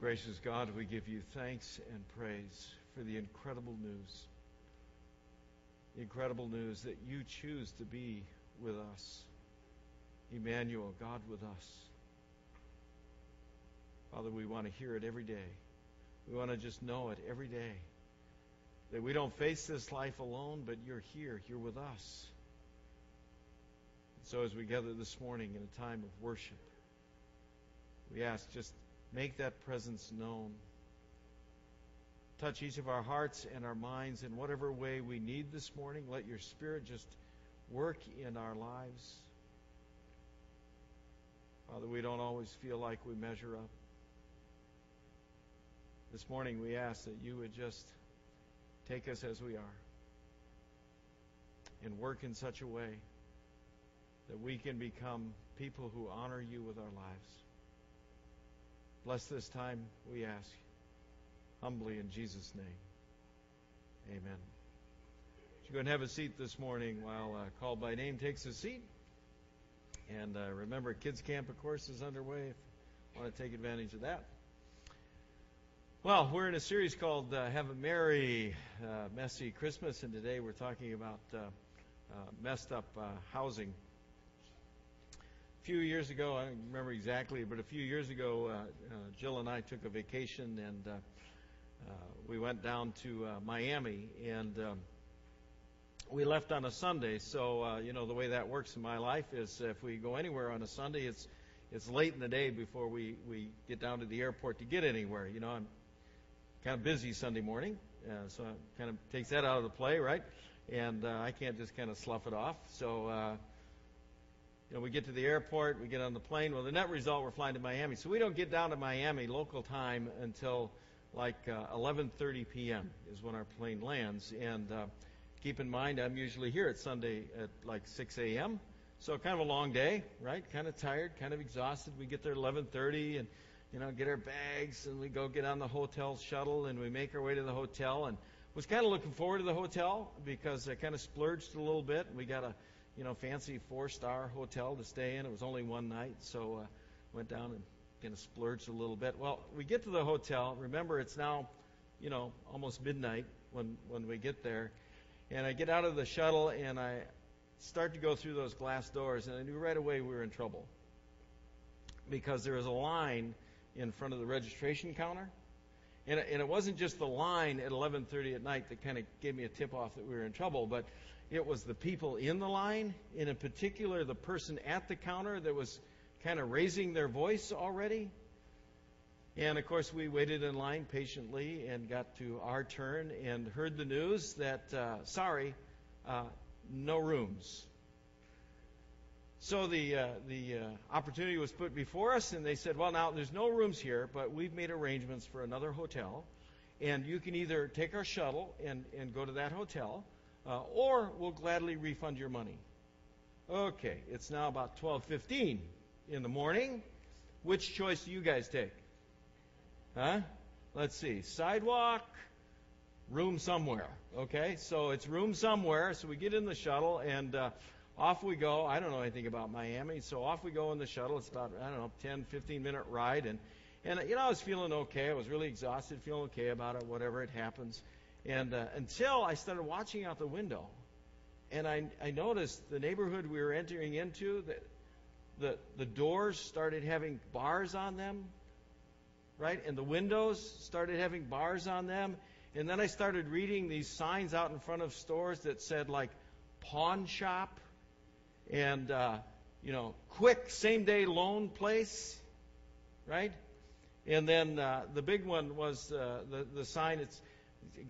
Gracious God, we give you thanks and praise for the incredible news. The incredible news that you choose to be with us. Emmanuel, God with us. Father, we want to hear it every day. We want to just know it every day. That we don't face this life alone, but you're here. You're with us. So as we gather this morning in a time of worship, we ask just make that presence known. Touch each of our hearts and our minds in whatever way we need this morning. Let your Spirit just work in our lives. Father, we don't always feel like we measure up. This morning we ask that you would just take us as we are and work in such a way that we can become people who honor you with our lives. Bless this time, we ask, humbly in Jesus' name. Amen. You go and have a seat this morning while uh, called by name takes a seat. And uh, remember, kids camp, of course, is underway. If you want to take advantage of that. Well, we're in a series called uh, Have a Merry, uh, Messy Christmas, and today we're talking about uh, uh, messed up housing. Few years ago, I don't remember exactly, but a few years ago, Jill and I took a vacation and we went down to Miami, and um, we left on a Sunday. So, you know, the way that works in my life is if we go anywhere on a Sunday, it's it's late in the day before we, we get down to the airport to get anywhere. You know, I'm kind of busy Sunday morning, uh, so it kind of takes that out of the play, right? And uh, I can't just kind of slough it off. So, uh, you know, we get to the airport, we get on the plane. Well, the net result, we're flying to Miami, so we don't get down to Miami local time until like uh, 11:30 p.m. is when our plane lands. And uh, keep in mind, I'm usually here at Sunday at like 6 a.m. So kind of a long day, right? Kind of tired, kind of exhausted. We get there at 11:30 and you know, get our bags and we go get on the hotel shuttle and we make our way to the hotel and was kind of looking forward to the hotel because I kind of splurged a little bit. And we got a, you know, fancy four-star hotel to stay in. It was only one night, so uh, went down and kind of splurged a little bit. Well, we get to the hotel. Remember, it's now, you know, almost midnight when when we get there, and I get out of the shuttle and I start to go through those glass doors, and I knew right away we were in trouble because there was a line in front of the registration counter. And, and it wasn't just the line at 11:30 at night that kind of gave me a tip off that we were in trouble, but it was the people in the line, and in particular the person at the counter that was kind of raising their voice already. And of course, we waited in line patiently and got to our turn and heard the news that, uh, sorry, uh, no rooms. So the uh, the uh, opportunity was put before us, and they said, "Well, now there's no rooms here, but we've made arrangements for another hotel, and you can either take our shuttle and and go to that hotel, uh, or we'll gladly refund your money." Okay, it's now about 12:15 in the morning. Which choice do you guys take? Huh? Let's see. Sidewalk, room somewhere. Okay, so it's room somewhere. So we get in the shuttle and. Uh, off we go. I don't know anything about Miami, so off we go in the shuttle. It's about I don't know 10, 15 minute ride, and and you know I was feeling okay. I was really exhausted, feeling okay about it. Whatever it happens, and uh, until I started watching out the window, and I I noticed the neighborhood we were entering into that the the doors started having bars on them, right, and the windows started having bars on them, and then I started reading these signs out in front of stores that said like pawn shop and uh, you know, quick same day loan place, right? And then uh, the big one was uh, the the sign. It's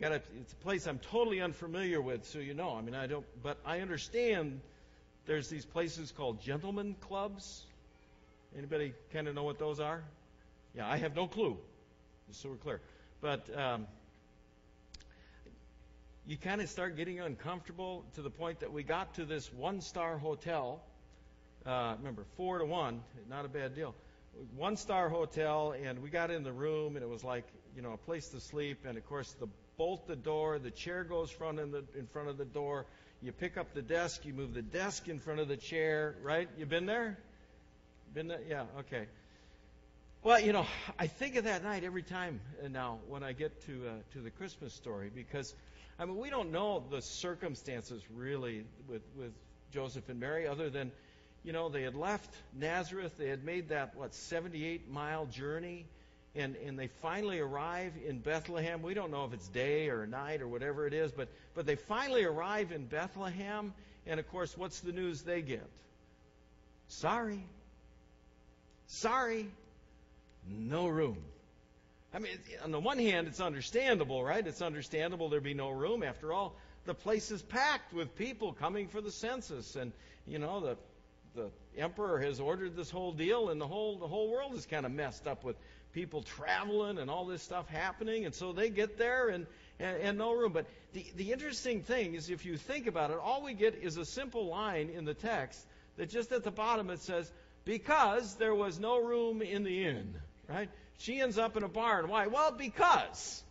got a, it's a place I'm totally unfamiliar with, so you know. I mean, I don't, but I understand. There's these places called gentlemen clubs. Anybody kind of know what those are? Yeah, I have no clue. Just so we're clear, but. Um, you kind of start getting uncomfortable to the point that we got to this one star hotel. Uh, remember, four to one, not a bad deal. One star hotel, and we got in the room, and it was like, you know, a place to sleep. And of course, the bolt the door, the chair goes front in, the, in front of the door. You pick up the desk, you move the desk in front of the chair, right? You been there? Been there? Yeah, okay. Well, you know, I think of that night every time now when I get to uh, to the Christmas story because I mean we don't know the circumstances really with with Joseph and Mary other than you know they had left Nazareth they had made that what 78 mile journey and and they finally arrive in Bethlehem we don't know if it's day or night or whatever it is but but they finally arrive in Bethlehem and of course what's the news they get sorry sorry no room. I mean, on the one hand, it's understandable, right? It's understandable there'd be no room. After all, the place is packed with people coming for the census, and you know the the emperor has ordered this whole deal, and the whole the whole world is kind of messed up with people traveling and all this stuff happening, and so they get there and, and and no room. But the the interesting thing is, if you think about it, all we get is a simple line in the text that just at the bottom it says, "Because there was no room in the inn." right? She ends up in a barn. Why? Well, because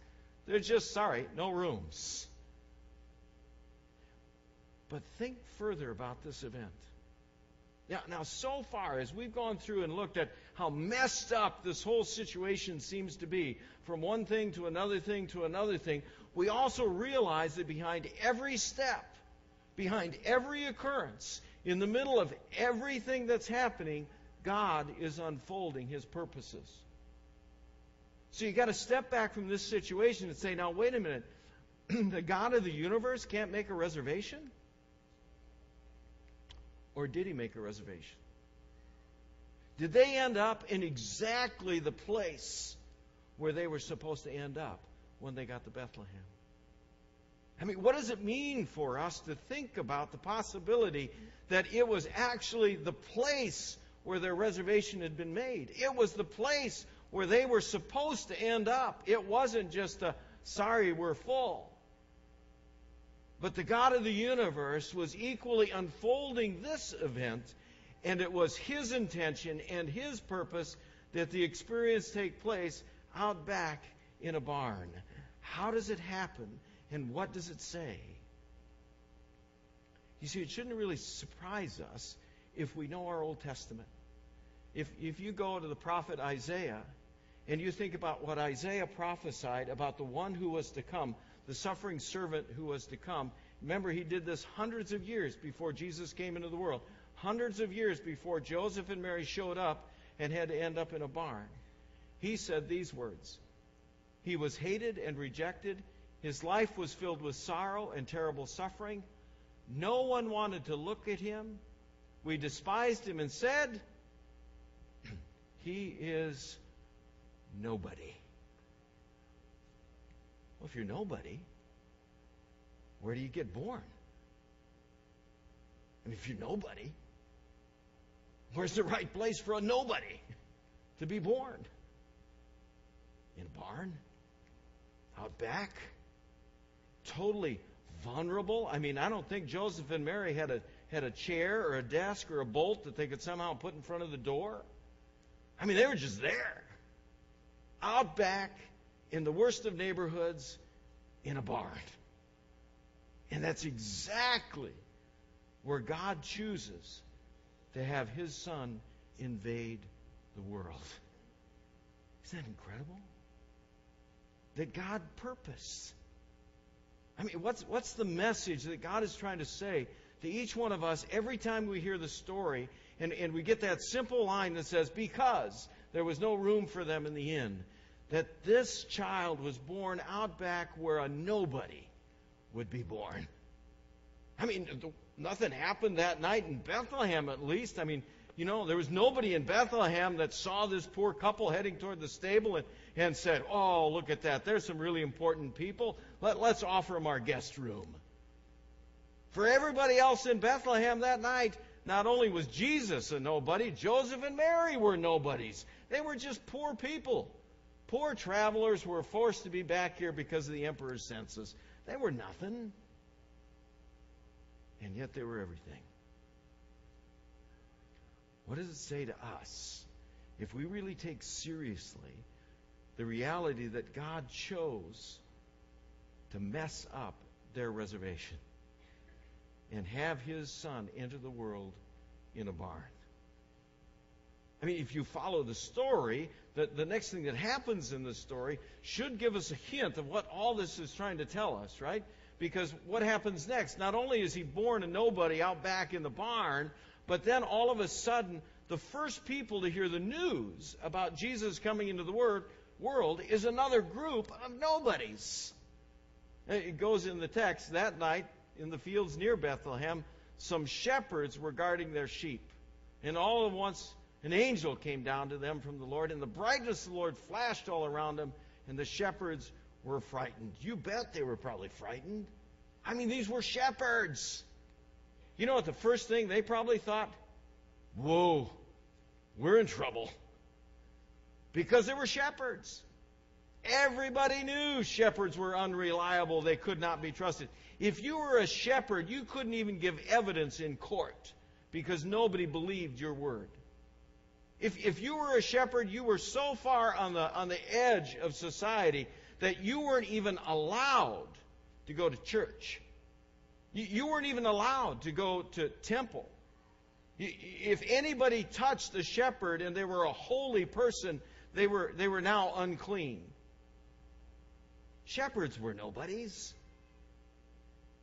they're just, sorry, no rooms. But think further about this event. Now, now, so far as we've gone through and looked at how messed up this whole situation seems to be, from one thing to another thing to another thing, we also realize that behind every step, behind every occurrence, in the middle of everything that's happening, God is unfolding His purposes. So you've got to step back from this situation and say, now, wait a minute. the God of the universe can't make a reservation? Or did he make a reservation? Did they end up in exactly the place where they were supposed to end up when they got to Bethlehem? I mean, what does it mean for us to think about the possibility that it was actually the place where their reservation had been made? It was the place where they were supposed to end up. It wasn't just a, sorry, we're full. But the God of the universe was equally unfolding this event, and it was His intention and His purpose that the experience take place out back in a barn. How does it happen, and what does it say? You see, it shouldn't really surprise us if we know our Old Testament. If, if you go to the prophet Isaiah, and you think about what Isaiah prophesied about the one who was to come, the suffering servant who was to come. Remember, he did this hundreds of years before Jesus came into the world, hundreds of years before Joseph and Mary showed up and had to end up in a barn. He said these words He was hated and rejected. His life was filled with sorrow and terrible suffering. No one wanted to look at him. We despised him and said, He is nobody. Well, if you're nobody, where do you get born? Mean, if you're nobody, where's the right place for a nobody to be born? In a barn? Out back? Totally vulnerable? I mean, I don't think Joseph and Mary had a had a chair or a desk or a bolt that they could somehow put in front of the door. I mean, they were just there out back in the worst of neighborhoods in a barn. And that's exactly where God chooses to have his son invade the world. Isn't that incredible? That God purpose. I mean, what's, what's the message that God is trying to say to each one of us every time we hear the story and, and we get that simple line that says, Because there was no room for them in the inn, that this child was born out back where a nobody would be born. I mean, nothing happened that night in Bethlehem, at least. I mean, you know, there was nobody in Bethlehem that saw this poor couple heading toward the stable and, and said, Oh, look at that. There's some really important people. Let, let's offer them our guest room. For everybody else in Bethlehem that night, not only was Jesus a nobody, Joseph and Mary were nobodies. They were just poor people. Poor travelers were forced to be back here because of the emperor's census. They were nothing. And yet they were everything. What does it say to us if we really take seriously the reality that God chose to mess up their reservation and have his son enter the world in a barn? I mean, if you follow the story, the, the next thing that happens in the story should give us a hint of what all this is trying to tell us, right? Because what happens next? Not only is he born a nobody out back in the barn, but then all of a sudden, the first people to hear the news about Jesus coming into the word, world is another group of nobodies. It goes in the text that night in the fields near Bethlehem, some shepherds were guarding their sheep. And all at once, an angel came down to them from the Lord, and the brightness of the Lord flashed all around them, and the shepherds were frightened. You bet they were probably frightened. I mean, these were shepherds. You know what the first thing they probably thought? Whoa, we're in trouble. Because they were shepherds. Everybody knew shepherds were unreliable, they could not be trusted. If you were a shepherd, you couldn't even give evidence in court because nobody believed your word. If, if you were a shepherd, you were so far on the, on the edge of society that you weren't even allowed to go to church. You, you weren't even allowed to go to temple. If anybody touched a shepherd and they were a holy person, they were, they were now unclean. Shepherds were nobodies.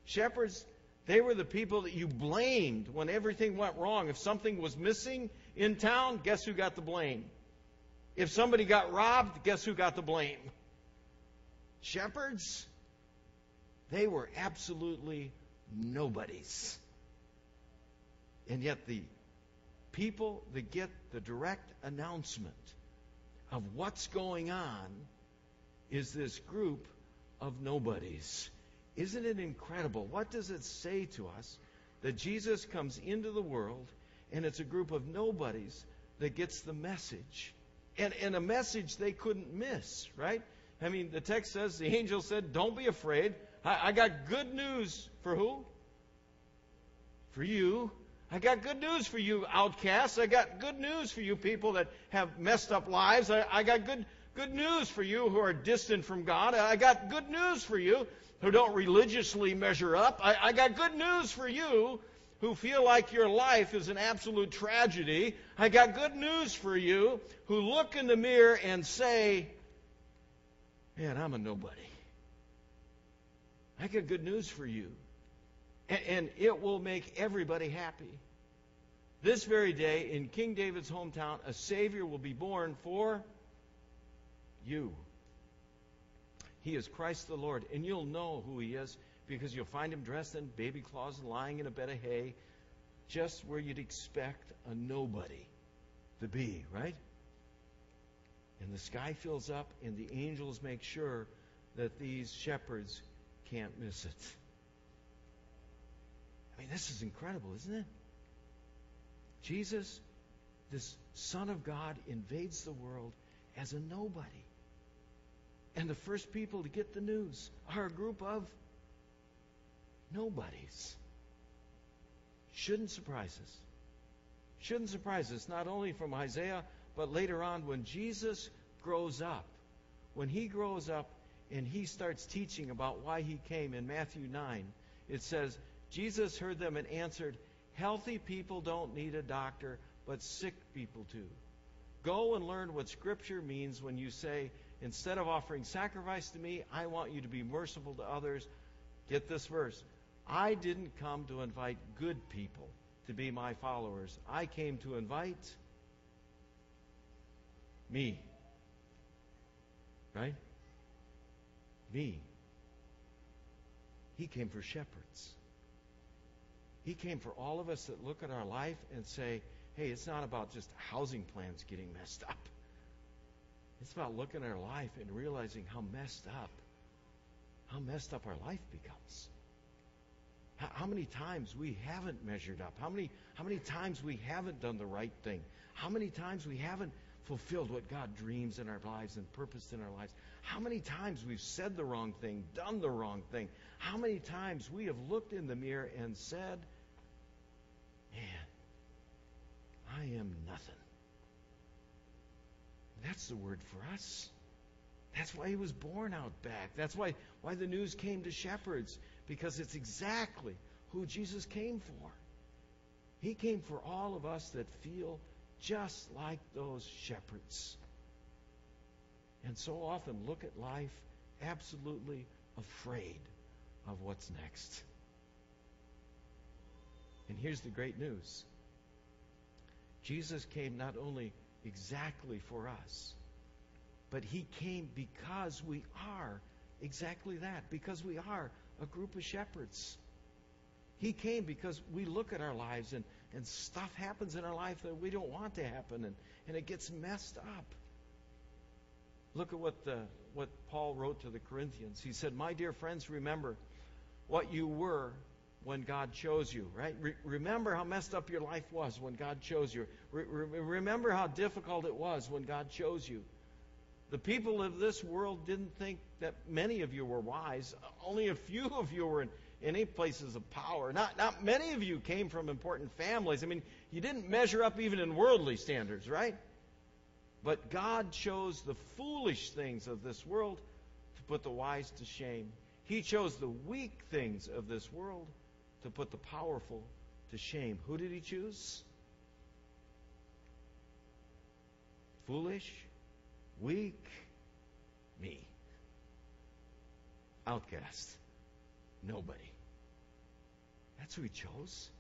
Shepherds, they were the people that you blamed when everything went wrong. If something was missing in town, guess who got the blame? If somebody got robbed, guess who got the blame? Shepherds, they were absolutely nobodies. And yet, the people that get the direct announcement of what's going on is this group of nobodies. Isn't it incredible? What does it say to us that Jesus comes into the world and it's a group of nobodies that gets the message? And, and a message they couldn't miss, right? I mean, the text says, the angel said, Don't be afraid. I, I got good news for who? For you. I got good news for you, outcasts. I got good news for you people that have messed up lives. I, I got good, good news for you who are distant from God. I got good news for you who don't religiously measure up. I, I got good news for you who feel like your life is an absolute tragedy. I got good news for you who look in the mirror and say, Man, I'm a nobody. I got good news for you. And, and it will make everybody happy. This very day, in King David's hometown, a Savior will be born for you. He is Christ the Lord, and you'll know who He is because you'll find Him dressed in baby clothes and lying in a bed of hay, just where you'd expect a nobody to be, right? And the sky fills up, and the angels make sure that these shepherds can't miss it. I mean, this is incredible, isn't it? Jesus, this Son of God, invades the world as a nobody. And the first people to get the news are a group of nobodies. Shouldn't surprise us. Shouldn't surprise us, not only from Isaiah, but later on when Jesus grows up. When he grows up and he starts teaching about why he came in Matthew 9, it says, Jesus heard them and answered, Healthy people don't need a doctor, but sick people do. Go and learn what Scripture means when you say, instead of offering sacrifice to me, I want you to be merciful to others. Get this verse. I didn't come to invite good people to be my followers. I came to invite me. Right? Me. He came for shepherds. He came for all of us that look at our life and say, hey, it's not about just housing plans getting messed up. It's about looking at our life and realizing how messed up, how messed up our life becomes. How, many times we haven't measured up? How many, how many times we haven't done the right thing? How many times we haven't fulfilled what God dreams in our lives and purposed in our lives? How many times we've said the wrong thing, done the wrong thing? How many times we have looked in the mirror and said, Man, I am nothing. That's the word for us. That's why he was born out back. That's why, why the news came to shepherds, because it's exactly who Jesus came for. He came for all of us that feel just like those shepherds. And so often look at life absolutely afraid of what's next. And here's the great news Jesus came not only exactly for us, but he came because we are exactly that, because we are a group of shepherds. He came because we look at our lives and, and stuff happens in our life that we don't want to happen and, and it gets messed up. Look at what, the, what Paul wrote to the Corinthians. He said, My dear friends, remember what you were when God chose you, right? Re- remember how messed up your life was when God chose you. Re- re- remember how difficult it was when God chose you. The people of this world didn't think that many of you were wise. Only a few of you were in any places of power. Not, not many of you came from important families. I mean, you didn't measure up even in worldly standards, right? But God chose the foolish things of this world to put the wise to shame. He chose the weak things of this world to put the powerful to shame. Who did he choose? Foolish, weak, me. Outcast, nobody. That's who he chose.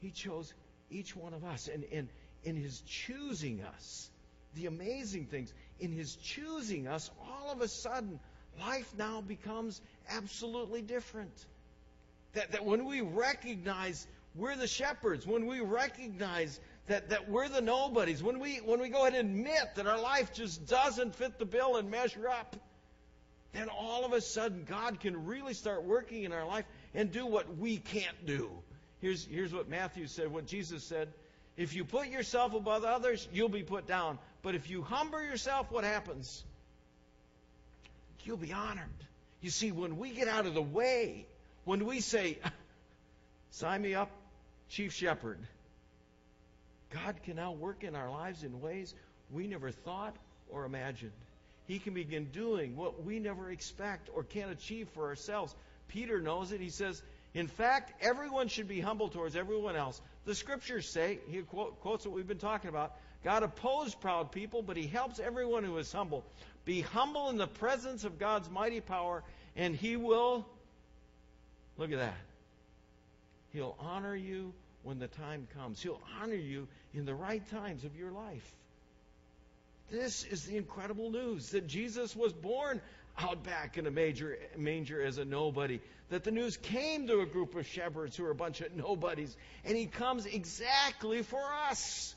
He chose each one of us. And, and in his choosing us, the amazing things, in his choosing us, all of a sudden, life now becomes absolutely different. That, that when we recognize we're the shepherds, when we recognize that, that we're the nobodies, when we, when we go ahead and admit that our life just doesn't fit the bill and measure up, then all of a sudden God can really start working in our life and do what we can't do. Here's, here's what Matthew said, what Jesus said. If you put yourself above others, you'll be put down. But if you humble yourself, what happens? You'll be honored. You see, when we get out of the way, when we say, sign me up, chief shepherd, God can now work in our lives in ways we never thought or imagined. He can begin doing what we never expect or can't achieve for ourselves. Peter knows it. He says, in fact, everyone should be humble towards everyone else. The scriptures say, he quote, quotes what we've been talking about God opposes proud people, but he helps everyone who is humble. Be humble in the presence of God's mighty power, and he will, look at that, he'll honor you when the time comes. He'll honor you in the right times of your life. This is the incredible news that Jesus was born out back in a major manger as a nobody. That the news came to a group of shepherds who are a bunch of nobodies, and he comes exactly for us.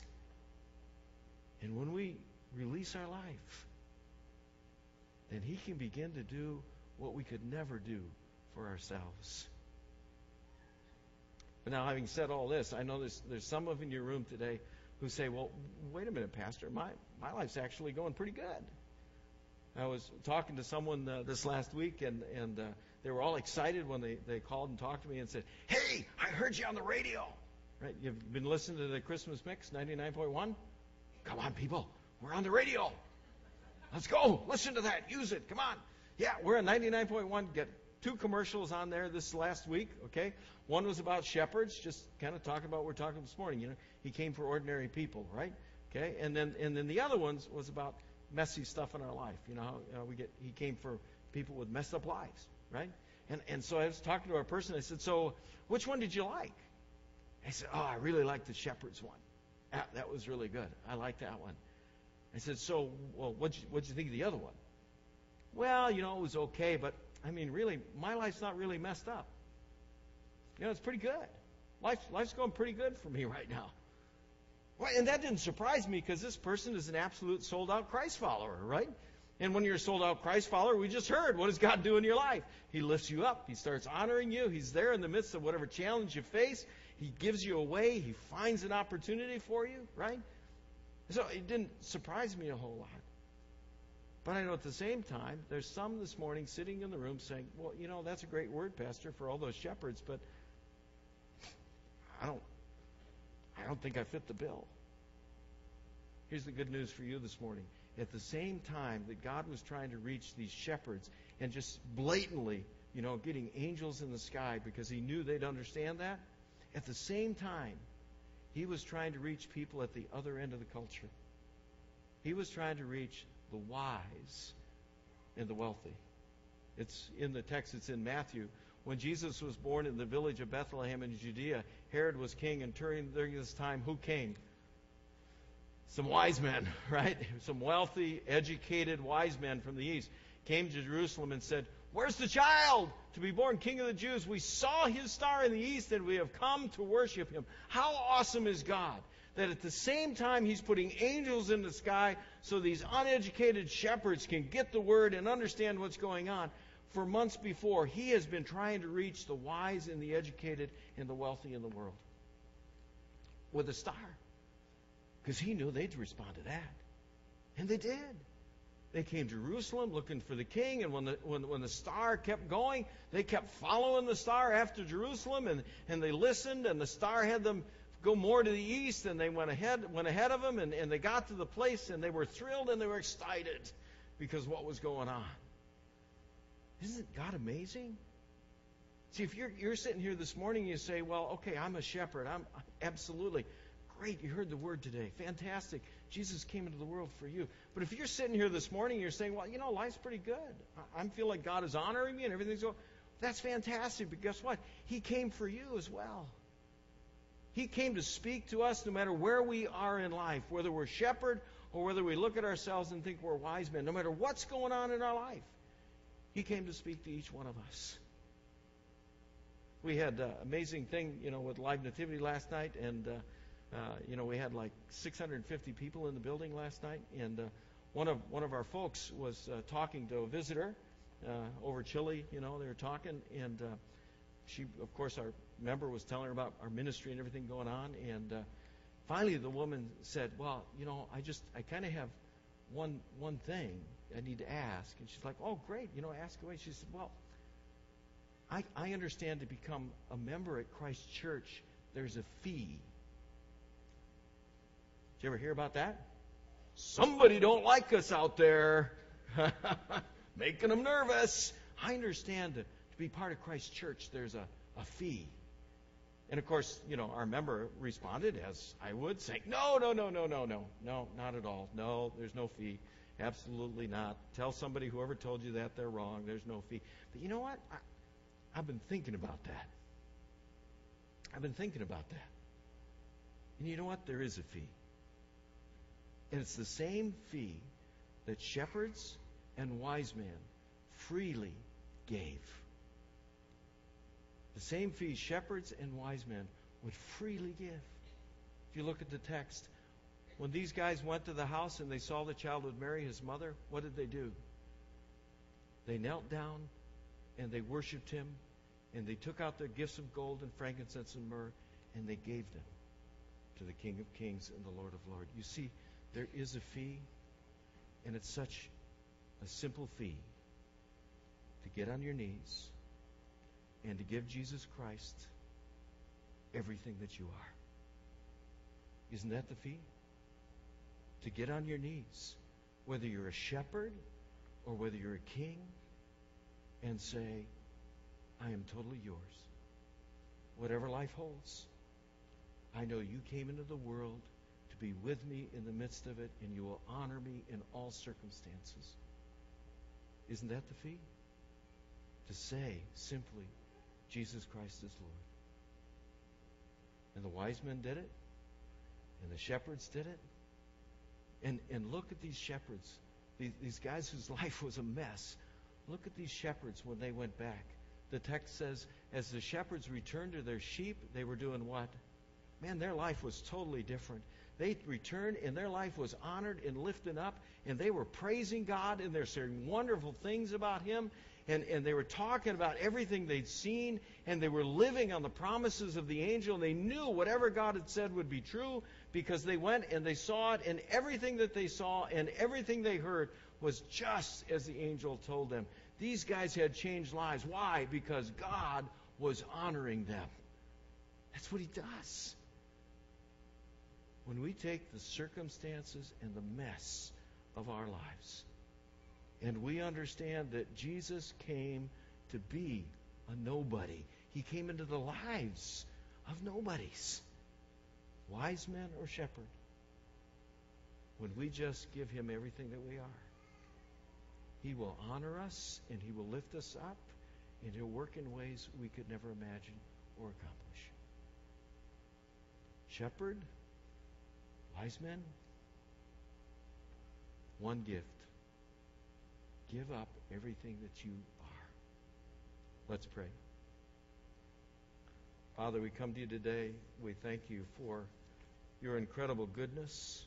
And when we release our life, then he can begin to do what we could never do for ourselves. But now, having said all this, I know there's, there's some of in your room today who say, well, wait a minute, Pastor, my, my life's actually going pretty good. I was talking to someone uh, this last week, and, and uh, they were all excited when they, they called and talked to me and said, Hey, I heard you on the radio. Right? You've been listening to the Christmas Mix 99.1? Come on, people. We're on the radio. Let's go. Listen to that. Use it. Come on. Yeah, we're on 99.1. Get two commercials on there this last week, okay? One was about shepherds, just kind of talking about what we're talking this morning. You know, he came for ordinary people, right? Okay, and then and then the other ones was about messy stuff in our life. You know, how, you know, we get he came for people with messed up lives, right? And and so I was talking to our person. I said, so which one did you like? I said, oh, I really liked the shepherds one. That, that was really good. I liked that one. I said, so well, what'd you, what'd you think of the other one? Well, you know, it was okay, but I mean, really, my life's not really messed up. You know, it's pretty good. Life, life's going pretty good for me right now. Well, and that didn't surprise me because this person is an absolute sold out Christ follower, right? And when you're a sold out Christ follower, we just heard, what does God do in your life? He lifts you up. He starts honoring you. He's there in the midst of whatever challenge you face. He gives you a way. He finds an opportunity for you, right? So it didn't surprise me a whole lot. But I know at the same time, there's some this morning sitting in the room saying, well, you know, that's a great word, Pastor, for all those shepherds, but I don't I don't think I fit the bill. Here's the good news for you this morning. At the same time that God was trying to reach these shepherds and just blatantly, you know, getting angels in the sky because he knew they'd understand that, at the same time, He was trying to reach people at the other end of the culture. He was trying to reach the wise and the wealthy. It's in the text, it's in Matthew. When Jesus was born in the village of Bethlehem in Judea, Herod was king, and during during this time, who came? Some wise men, right? Some wealthy, educated wise men from the east came to Jerusalem and said, Where's the child to be born king of the Jews? We saw his star in the east and we have come to worship him. How awesome is God that at the same time he's putting angels in the sky so these uneducated shepherds can get the word and understand what's going on. For months before, he has been trying to reach the wise and the educated and the wealthy in the world with a star. Because he knew they'd respond to that. And they did. They came to Jerusalem looking for the king, and when the, when, when the star kept going, they kept following the star after Jerusalem, and, and they listened, and the star had them go more to the east, and they went ahead, went ahead of them, and, and they got to the place, and they were thrilled and they were excited because what was going on. Isn't God amazing? See, if you're, you're sitting here this morning, you say, well, okay, I'm a shepherd. I'm absolutely. Great, you heard the word today. Fantastic. Jesus came into the world for you. But if you're sitting here this morning, you're saying, well, you know, life's pretty good. I, I feel like God is honoring me and everything's going. That's fantastic. But guess what? He came for you as well. He came to speak to us no matter where we are in life, whether we're shepherd or whether we look at ourselves and think we're wise men, no matter what's going on in our life. He came to speak to each one of us. We had an amazing thing, you know, with Live Nativity last night, and uh, uh, you know, we had like 650 people in the building last night, and uh, one of one of our folks was uh, talking to a visitor uh, over chili. You know, they were talking, and uh, she, of course, our member was telling her about our ministry and everything going on, and uh, finally the woman said, "Well, you know, I just I kind of have one one thing I need to ask," and she's like, "Oh, great, you know, ask away." She said, "Well." I, I understand to become a member at Christ Church, there's a fee Did you ever hear about that? Somebody don't like us out there, making them nervous. I understand to, be part of Christ's church, there's a, a fee. And of course, you know, our member responded, as I would, saying, No, no, no, no, no, no, no, not at all. No, there's no fee. Absolutely not. Tell somebody, whoever told you that, they're wrong. There's no fee. But you know what? I, I've been thinking about that. I've been thinking about that. And you know what? There is a fee. And it's the same fee that shepherds and wise men freely gave. The same fee shepherds and wise men would freely give. If you look at the text, when these guys went to the house and they saw the child with Mary, his mother, what did they do? They knelt down and they worshiped him and they took out their gifts of gold and frankincense and myrrh and they gave them to the King of Kings and the Lord of Lords. You see, there is a fee, and it's such a simple fee to get on your knees and to give Jesus Christ everything that you are. Isn't that the fee? To get on your knees, whether you're a shepherd or whether you're a king, and say, I am totally yours. Whatever life holds, I know you came into the world to be with me in the midst of it, and you will honor me in all circumstances. Isn't that the fee? To say simply, Jesus Christ is Lord. And the wise men did it, and the shepherds did it. And, and look at these shepherds, these, these guys whose life was a mess. Look at these shepherds when they went back. The text says, as the shepherds returned to their sheep, they were doing what? Man, their life was totally different. They returned and their life was honored and lifted up, and they were praising God and they're saying wonderful things about Him. And, and they were talking about everything they'd seen, and they were living on the promises of the angel, and they knew whatever God had said would be true because they went and they saw it, and everything that they saw and everything they heard was just as the angel told them. These guys had changed lives. Why? Because God was honoring them. That's what He does when we take the circumstances and the mess of our lives and we understand that Jesus came to be a nobody, He came into the lives of nobodies. wise men or shepherd, when we just give him everything that we are, he will honor us and he will lift us up and he'll work in ways we could never imagine or accomplish. Shepherd, wise men, one gift. Give up everything that you are. Let's pray. Father, we come to you today. We thank you for your incredible goodness,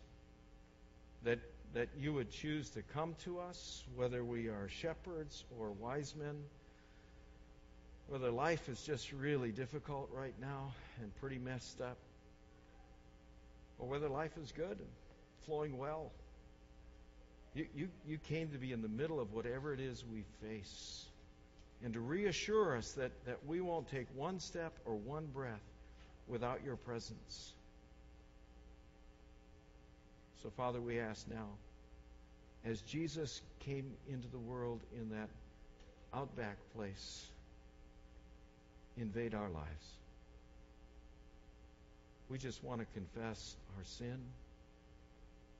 that, that you would choose to come to us, whether we are shepherds or wise men, whether life is just really difficult right now and pretty messed up, or whether life is good and flowing well. You, you, you came to be in the middle of whatever it is we face and to reassure us that, that we won't take one step or one breath without your presence. So, Father, we ask now, as Jesus came into the world in that outback place, invade our lives. We just want to confess our sin.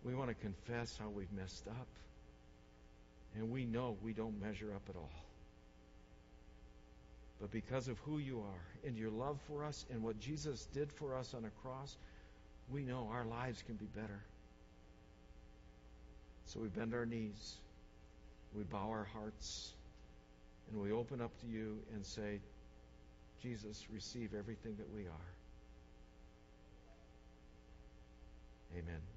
We want to confess how we've messed up. And we know we don't measure up at all. But because of who you are and your love for us and what Jesus did for us on a cross, we know our lives can be better. So we bend our knees, we bow our hearts, and we open up to you and say, Jesus, receive everything that we are. Amen.